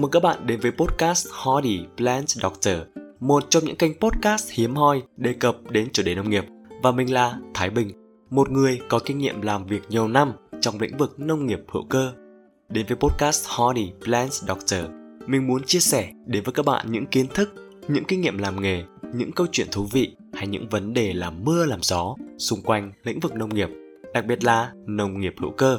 Chào mừng các bạn đến với podcast Hardy Plant Doctor, một trong những kênh podcast hiếm hoi đề cập đến chủ đề nông nghiệp. Và mình là Thái Bình, một người có kinh nghiệm làm việc nhiều năm trong lĩnh vực nông nghiệp hữu cơ. Đến với podcast Hardy Plant Doctor, mình muốn chia sẻ đến với các bạn những kiến thức, những kinh nghiệm làm nghề, những câu chuyện thú vị hay những vấn đề làm mưa làm gió xung quanh lĩnh vực nông nghiệp, đặc biệt là nông nghiệp hữu cơ.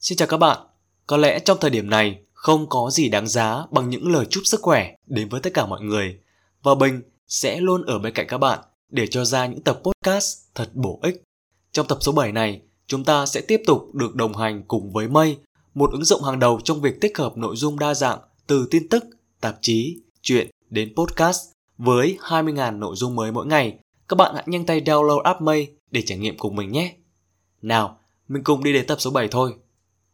Xin chào các bạn, có lẽ trong thời điểm này không có gì đáng giá bằng những lời chúc sức khỏe đến với tất cả mọi người. Và Bình sẽ luôn ở bên cạnh các bạn để cho ra những tập podcast thật bổ ích. Trong tập số 7 này, chúng ta sẽ tiếp tục được đồng hành cùng với Mây, một ứng dụng hàng đầu trong việc tích hợp nội dung đa dạng từ tin tức, tạp chí, chuyện đến podcast với 20.000 nội dung mới mỗi ngày. Các bạn hãy nhanh tay download app Mây để trải nghiệm cùng mình nhé. Nào, mình cùng đi đến tập số 7 thôi.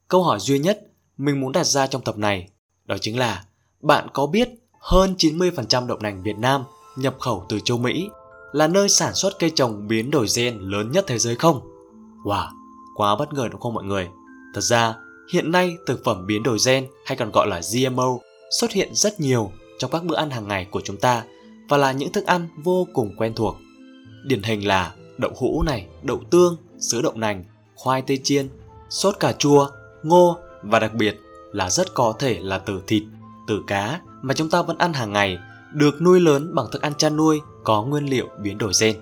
Câu hỏi duy nhất mình muốn đặt ra trong tập này đó chính là bạn có biết hơn 90% đậu nành Việt Nam nhập khẩu từ châu Mỹ là nơi sản xuất cây trồng biến đổi gen lớn nhất thế giới không? Wow, quá bất ngờ đúng không mọi người? Thật ra, hiện nay thực phẩm biến đổi gen hay còn gọi là GMO xuất hiện rất nhiều trong các bữa ăn hàng ngày của chúng ta và là những thức ăn vô cùng quen thuộc. Điển hình là đậu hũ này, đậu tương, sữa đậu nành, khoai tây chiên, sốt cà chua, ngô và đặc biệt là rất có thể là từ thịt, từ cá mà chúng ta vẫn ăn hàng ngày được nuôi lớn bằng thức ăn chăn nuôi có nguyên liệu biến đổi gen.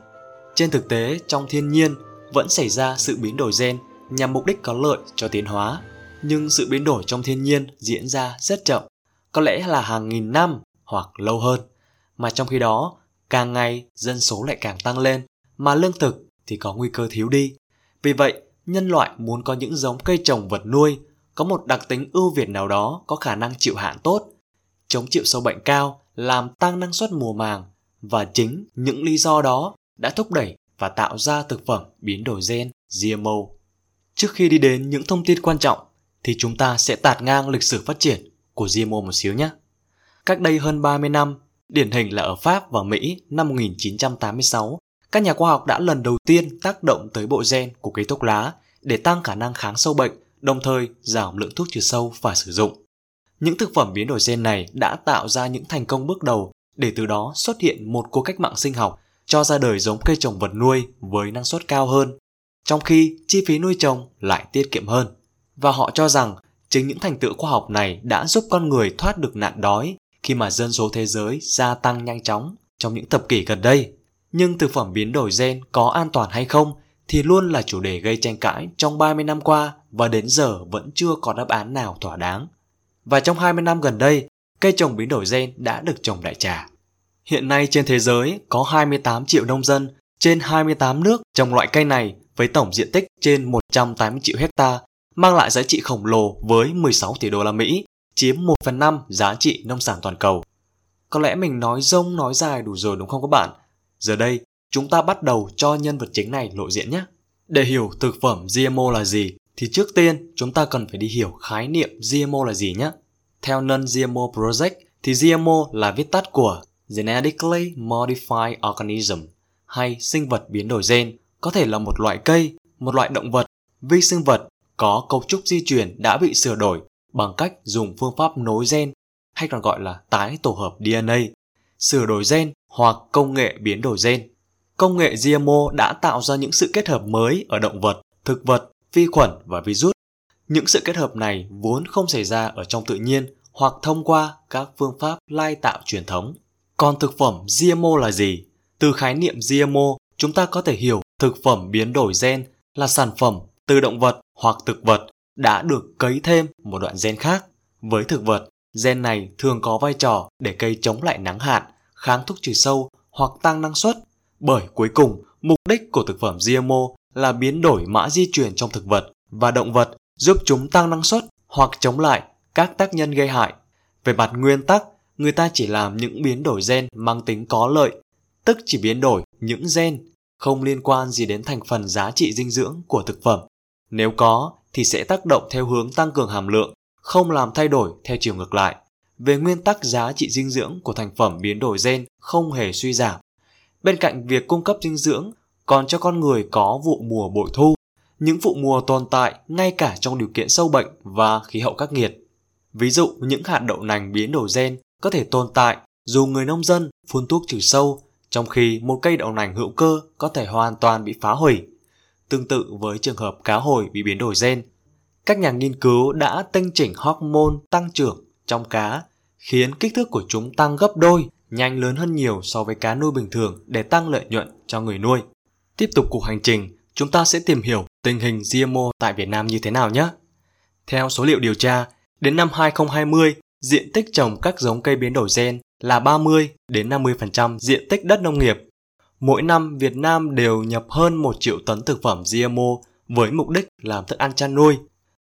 Trên thực tế, trong thiên nhiên vẫn xảy ra sự biến đổi gen nhằm mục đích có lợi cho tiến hóa, nhưng sự biến đổi trong thiên nhiên diễn ra rất chậm, có lẽ là hàng nghìn năm hoặc lâu hơn. Mà trong khi đó, càng ngày dân số lại càng tăng lên, mà lương thực thì có nguy cơ thiếu đi. Vì vậy, nhân loại muốn có những giống cây trồng vật nuôi có một đặc tính ưu việt nào đó có khả năng chịu hạn tốt, chống chịu sâu bệnh cao, làm tăng năng suất mùa màng và chính những lý do đó đã thúc đẩy và tạo ra thực phẩm biến đổi gen GMO. Trước khi đi đến những thông tin quan trọng thì chúng ta sẽ tạt ngang lịch sử phát triển của GMO một xíu nhé. Cách đây hơn 30 năm, điển hình là ở Pháp và Mỹ năm 1986, các nhà khoa học đã lần đầu tiên tác động tới bộ gen của cây thuốc lá để tăng khả năng kháng sâu bệnh đồng thời giảm lượng thuốc trừ sâu phải sử dụng. Những thực phẩm biến đổi gen này đã tạo ra những thành công bước đầu để từ đó xuất hiện một cuộc cách mạng sinh học cho ra đời giống cây trồng vật nuôi với năng suất cao hơn, trong khi chi phí nuôi trồng lại tiết kiệm hơn. Và họ cho rằng chính những thành tựu khoa học này đã giúp con người thoát được nạn đói khi mà dân số thế giới gia tăng nhanh chóng trong những thập kỷ gần đây. Nhưng thực phẩm biến đổi gen có an toàn hay không thì luôn là chủ đề gây tranh cãi trong 30 năm qua và đến giờ vẫn chưa có đáp án nào thỏa đáng. Và trong 20 năm gần đây, cây trồng biến đổi gen đã được trồng đại trà. Hiện nay trên thế giới có 28 triệu nông dân trên 28 nước trồng loại cây này với tổng diện tích trên 180 triệu hecta, mang lại giá trị khổng lồ với 16 tỷ đô la Mỹ, chiếm 1 phần 5 giá trị nông sản toàn cầu. Có lẽ mình nói rông nói dài đủ rồi đúng không các bạn? Giờ đây, chúng ta bắt đầu cho nhân vật chính này lộ diện nhé. Để hiểu thực phẩm GMO là gì thì trước tiên chúng ta cần phải đi hiểu khái niệm GMO là gì nhé. Theo Non-GMO Project thì GMO là viết tắt của Genetically Modified Organism hay sinh vật biến đổi gen, có thể là một loại cây, một loại động vật, vi sinh vật có cấu trúc di truyền đã bị sửa đổi bằng cách dùng phương pháp nối gen hay còn gọi là tái tổ hợp DNA, sửa đổi gen hoặc công nghệ biến đổi gen. Công nghệ GMO đã tạo ra những sự kết hợp mới ở động vật, thực vật, vi khuẩn và virus. Những sự kết hợp này vốn không xảy ra ở trong tự nhiên hoặc thông qua các phương pháp lai tạo truyền thống. Còn thực phẩm GMO là gì? Từ khái niệm GMO, chúng ta có thể hiểu thực phẩm biến đổi gen là sản phẩm từ động vật hoặc thực vật đã được cấy thêm một đoạn gen khác. Với thực vật, gen này thường có vai trò để cây chống lại nắng hạn, kháng thuốc trừ sâu hoặc tăng năng suất bởi cuối cùng, mục đích của thực phẩm GMO là biến đổi mã di truyền trong thực vật và động vật giúp chúng tăng năng suất hoặc chống lại các tác nhân gây hại. Về mặt nguyên tắc, người ta chỉ làm những biến đổi gen mang tính có lợi, tức chỉ biến đổi những gen không liên quan gì đến thành phần giá trị dinh dưỡng của thực phẩm. Nếu có thì sẽ tác động theo hướng tăng cường hàm lượng, không làm thay đổi theo chiều ngược lại. Về nguyên tắc giá trị dinh dưỡng của thành phẩm biến đổi gen không hề suy giảm Bên cạnh việc cung cấp dinh dưỡng, còn cho con người có vụ mùa bội thu, những vụ mùa tồn tại ngay cả trong điều kiện sâu bệnh và khí hậu khắc nghiệt. Ví dụ những hạt đậu nành biến đổi gen có thể tồn tại dù người nông dân phun thuốc trừ sâu, trong khi một cây đậu nành hữu cơ có thể hoàn toàn bị phá hủy. Tương tự với trường hợp cá hồi bị biến đổi gen, các nhà nghiên cứu đã tinh chỉnh hormone tăng trưởng trong cá, khiến kích thước của chúng tăng gấp đôi, nhanh lớn hơn nhiều so với cá nuôi bình thường để tăng lợi nhuận cho người nuôi. Tiếp tục cuộc hành trình, chúng ta sẽ tìm hiểu tình hình GMO tại Việt Nam như thế nào nhé. Theo số liệu điều tra, đến năm 2020, diện tích trồng các giống cây biến đổi gen là 30 đến 50% diện tích đất nông nghiệp. Mỗi năm Việt Nam đều nhập hơn 1 triệu tấn thực phẩm GMO với mục đích làm thức ăn chăn nuôi.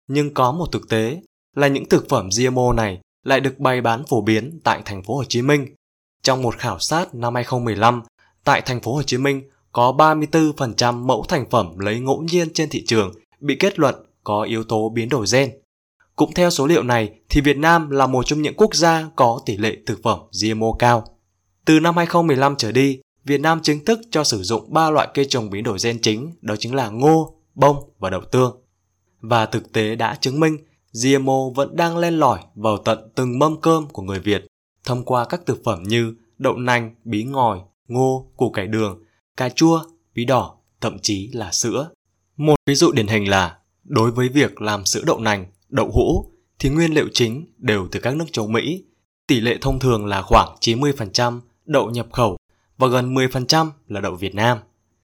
Nhưng có một thực tế là những thực phẩm GMO này lại được bày bán phổ biến tại thành phố Hồ Chí Minh. Trong một khảo sát năm 2015, tại thành phố Hồ Chí Minh có 34% mẫu thành phẩm lấy ngẫu nhiên trên thị trường bị kết luận có yếu tố biến đổi gen. Cũng theo số liệu này thì Việt Nam là một trong những quốc gia có tỷ lệ thực phẩm GMO cao. Từ năm 2015 trở đi, Việt Nam chính thức cho sử dụng 3 loại cây trồng biến đổi gen chính, đó chính là ngô, bông và đậu tương. Và thực tế đã chứng minh GMO vẫn đang len lỏi vào tận từng mâm cơm của người Việt thông qua các thực phẩm như đậu nành, bí ngòi, ngô, củ cải đường, cà chua, bí đỏ, thậm chí là sữa. Một ví dụ điển hình là đối với việc làm sữa đậu nành, đậu hũ thì nguyên liệu chính đều từ các nước châu Mỹ. Tỷ lệ thông thường là khoảng 90% đậu nhập khẩu và gần 10% là đậu Việt Nam.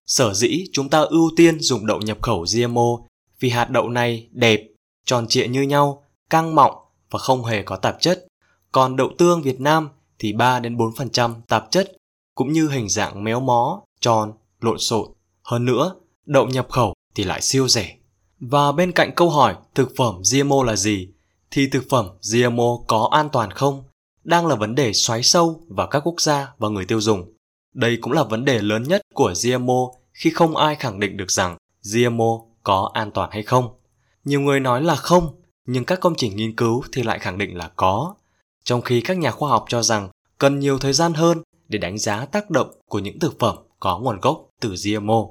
Sở dĩ chúng ta ưu tiên dùng đậu nhập khẩu GMO vì hạt đậu này đẹp, tròn trịa như nhau, căng mọng và không hề có tạp chất. Còn đậu tương Việt Nam thì 3 đến 4% tạp chất cũng như hình dạng méo mó, tròn, lộn xộn. Hơn nữa, đậu nhập khẩu thì lại siêu rẻ. Và bên cạnh câu hỏi thực phẩm GMO là gì thì thực phẩm GMO có an toàn không đang là vấn đề xoáy sâu vào các quốc gia và người tiêu dùng. Đây cũng là vấn đề lớn nhất của GMO khi không ai khẳng định được rằng GMO có an toàn hay không. Nhiều người nói là không, nhưng các công trình nghiên cứu thì lại khẳng định là có. Trong khi các nhà khoa học cho rằng cần nhiều thời gian hơn để đánh giá tác động của những thực phẩm có nguồn gốc từ GMO.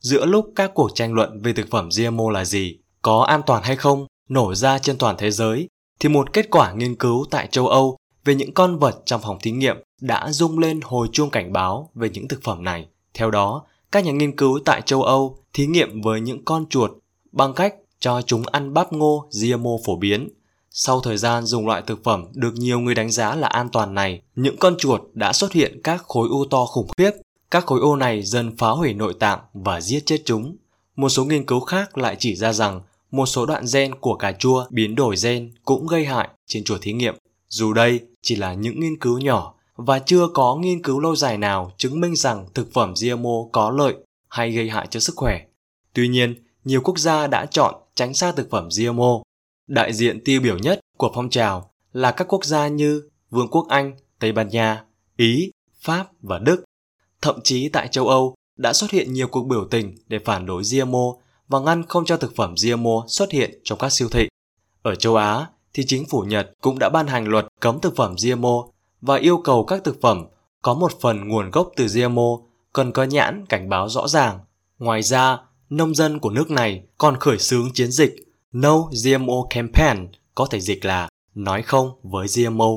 Giữa lúc các cuộc tranh luận về thực phẩm GMO là gì, có an toàn hay không nổ ra trên toàn thế giới, thì một kết quả nghiên cứu tại châu Âu về những con vật trong phòng thí nghiệm đã rung lên hồi chuông cảnh báo về những thực phẩm này. Theo đó, các nhà nghiên cứu tại châu Âu thí nghiệm với những con chuột bằng cách cho chúng ăn bắp ngô GMO phổ biến. Sau thời gian dùng loại thực phẩm được nhiều người đánh giá là an toàn này, những con chuột đã xuất hiện các khối u to khủng khiếp. Các khối u này dần phá hủy nội tạng và giết chết chúng. Một số nghiên cứu khác lại chỉ ra rằng một số đoạn gen của cà chua biến đổi gen cũng gây hại trên chuột thí nghiệm. Dù đây chỉ là những nghiên cứu nhỏ và chưa có nghiên cứu lâu dài nào chứng minh rằng thực phẩm GMO có lợi hay gây hại cho sức khỏe. Tuy nhiên, nhiều quốc gia đã chọn tránh xa thực phẩm GMO. Đại diện tiêu biểu nhất của phong trào là các quốc gia như Vương quốc Anh, Tây Ban Nha, Ý, Pháp và Đức. Thậm chí tại châu Âu đã xuất hiện nhiều cuộc biểu tình để phản đối GMO và ngăn không cho thực phẩm GMO xuất hiện trong các siêu thị. Ở châu Á thì chính phủ Nhật cũng đã ban hành luật cấm thực phẩm GMO và yêu cầu các thực phẩm có một phần nguồn gốc từ GMO cần có nhãn cảnh báo rõ ràng. Ngoài ra, nông dân của nước này còn khởi xướng chiến dịch No GMO Campaign, có thể dịch là nói không với GMO.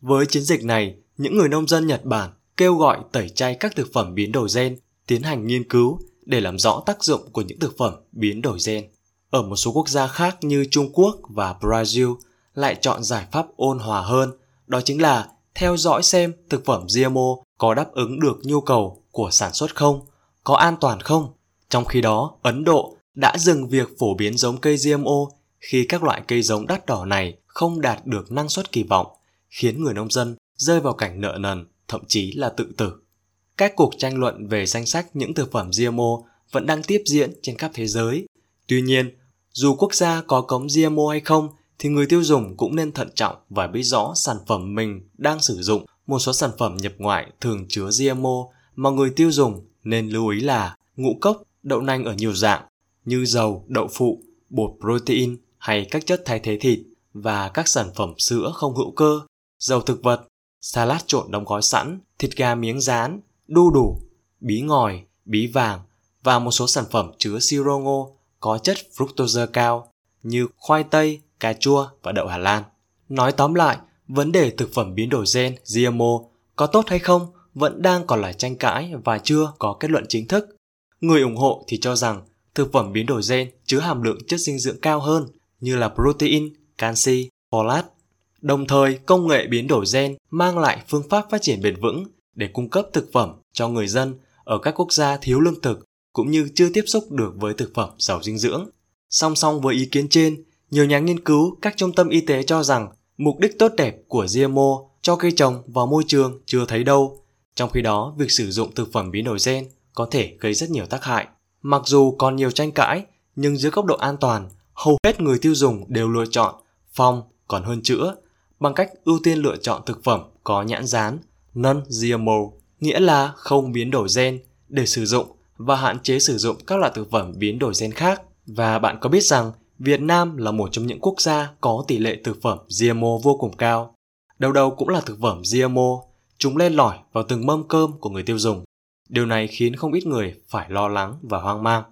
Với chiến dịch này, những người nông dân Nhật Bản kêu gọi tẩy chay các thực phẩm biến đổi gen, tiến hành nghiên cứu để làm rõ tác dụng của những thực phẩm biến đổi gen. Ở một số quốc gia khác như Trung Quốc và Brazil lại chọn giải pháp ôn hòa hơn, đó chính là theo dõi xem thực phẩm GMO có đáp ứng được nhu cầu của sản xuất không, có an toàn không. Trong khi đó, Ấn Độ đã dừng việc phổ biến giống cây GMO khi các loại cây giống đắt đỏ này không đạt được năng suất kỳ vọng, khiến người nông dân rơi vào cảnh nợ nần, thậm chí là tự tử. Các cuộc tranh luận về danh sách những thực phẩm GMO vẫn đang tiếp diễn trên khắp thế giới. Tuy nhiên, dù quốc gia có cấm GMO hay không thì người tiêu dùng cũng nên thận trọng và biết rõ sản phẩm mình đang sử dụng. Một số sản phẩm nhập ngoại thường chứa GMO mà người tiêu dùng nên lưu ý là ngũ cốc, đậu nành ở nhiều dạng như dầu, đậu phụ, bột protein hay các chất thay thế thịt và các sản phẩm sữa không hữu cơ, dầu thực vật, salad trộn đóng gói sẵn, thịt gà miếng rán, đu đủ, bí ngòi, bí vàng và một số sản phẩm chứa siro ngô có chất fructose cao như khoai tây, cà chua và đậu Hà Lan. Nói tóm lại, vấn đề thực phẩm biến đổi gen GMO có tốt hay không vẫn đang còn là tranh cãi và chưa có kết luận chính thức. Người ủng hộ thì cho rằng thực phẩm biến đổi gen chứa hàm lượng chất dinh dưỡng cao hơn như là protein, canxi, folate. Đồng thời, công nghệ biến đổi gen mang lại phương pháp phát triển bền vững để cung cấp thực phẩm cho người dân ở các quốc gia thiếu lương thực cũng như chưa tiếp xúc được với thực phẩm giàu dinh dưỡng. Song song với ý kiến trên, nhiều nhà nghiên cứu các trung tâm y tế cho rằng mục đích tốt đẹp của GMO cho cây trồng và môi trường chưa thấy đâu. Trong khi đó, việc sử dụng thực phẩm biến đổi gen có thể gây rất nhiều tác hại. Mặc dù còn nhiều tranh cãi, nhưng dưới góc độ an toàn, hầu hết người tiêu dùng đều lựa chọn phòng còn hơn chữa bằng cách ưu tiên lựa chọn thực phẩm có nhãn dán non-GMO, nghĩa là không biến đổi gen để sử dụng và hạn chế sử dụng các loại thực phẩm biến đổi gen khác. Và bạn có biết rằng Việt Nam là một trong những quốc gia có tỷ lệ thực phẩm GMO vô cùng cao. Đầu đầu cũng là thực phẩm GMO, chúng len lỏi vào từng mâm cơm của người tiêu dùng. Điều này khiến không ít người phải lo lắng và hoang mang.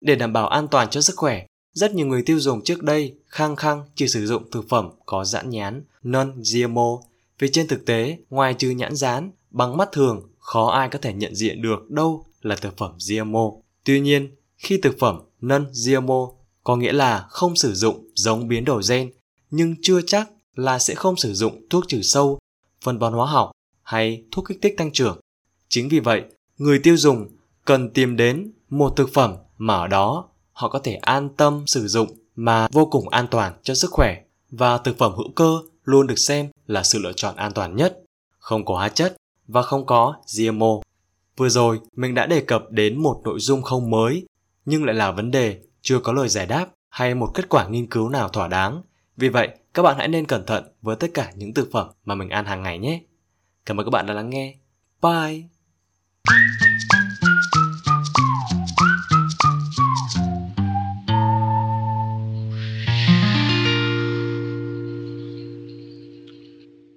Để đảm bảo an toàn cho sức khỏe, rất nhiều người tiêu dùng trước đây khăng khăng chỉ sử dụng thực phẩm có dãn nhán non-GMO vì trên thực tế, ngoài trừ nhãn dán, bằng mắt thường khó ai có thể nhận diện được đâu là thực phẩm GMO. Tuy nhiên, khi thực phẩm non-GMO có nghĩa là không sử dụng giống biến đổi gen, nhưng chưa chắc là sẽ không sử dụng thuốc trừ sâu, phân bón hóa học hay thuốc kích thích tăng trưởng. Chính vì vậy, người tiêu dùng cần tìm đến một thực phẩm mà ở đó họ có thể an tâm sử dụng mà vô cùng an toàn cho sức khỏe và thực phẩm hữu cơ luôn được xem là sự lựa chọn an toàn nhất, không có hóa chất và không có GMO. Vừa rồi mình đã đề cập đến một nội dung không mới nhưng lại là vấn đề chưa có lời giải đáp hay một kết quả nghiên cứu nào thỏa đáng. Vì vậy, các bạn hãy nên cẩn thận với tất cả những thực phẩm mà mình ăn hàng ngày nhé. Cảm ơn các bạn đã lắng nghe. Bye! Thank you.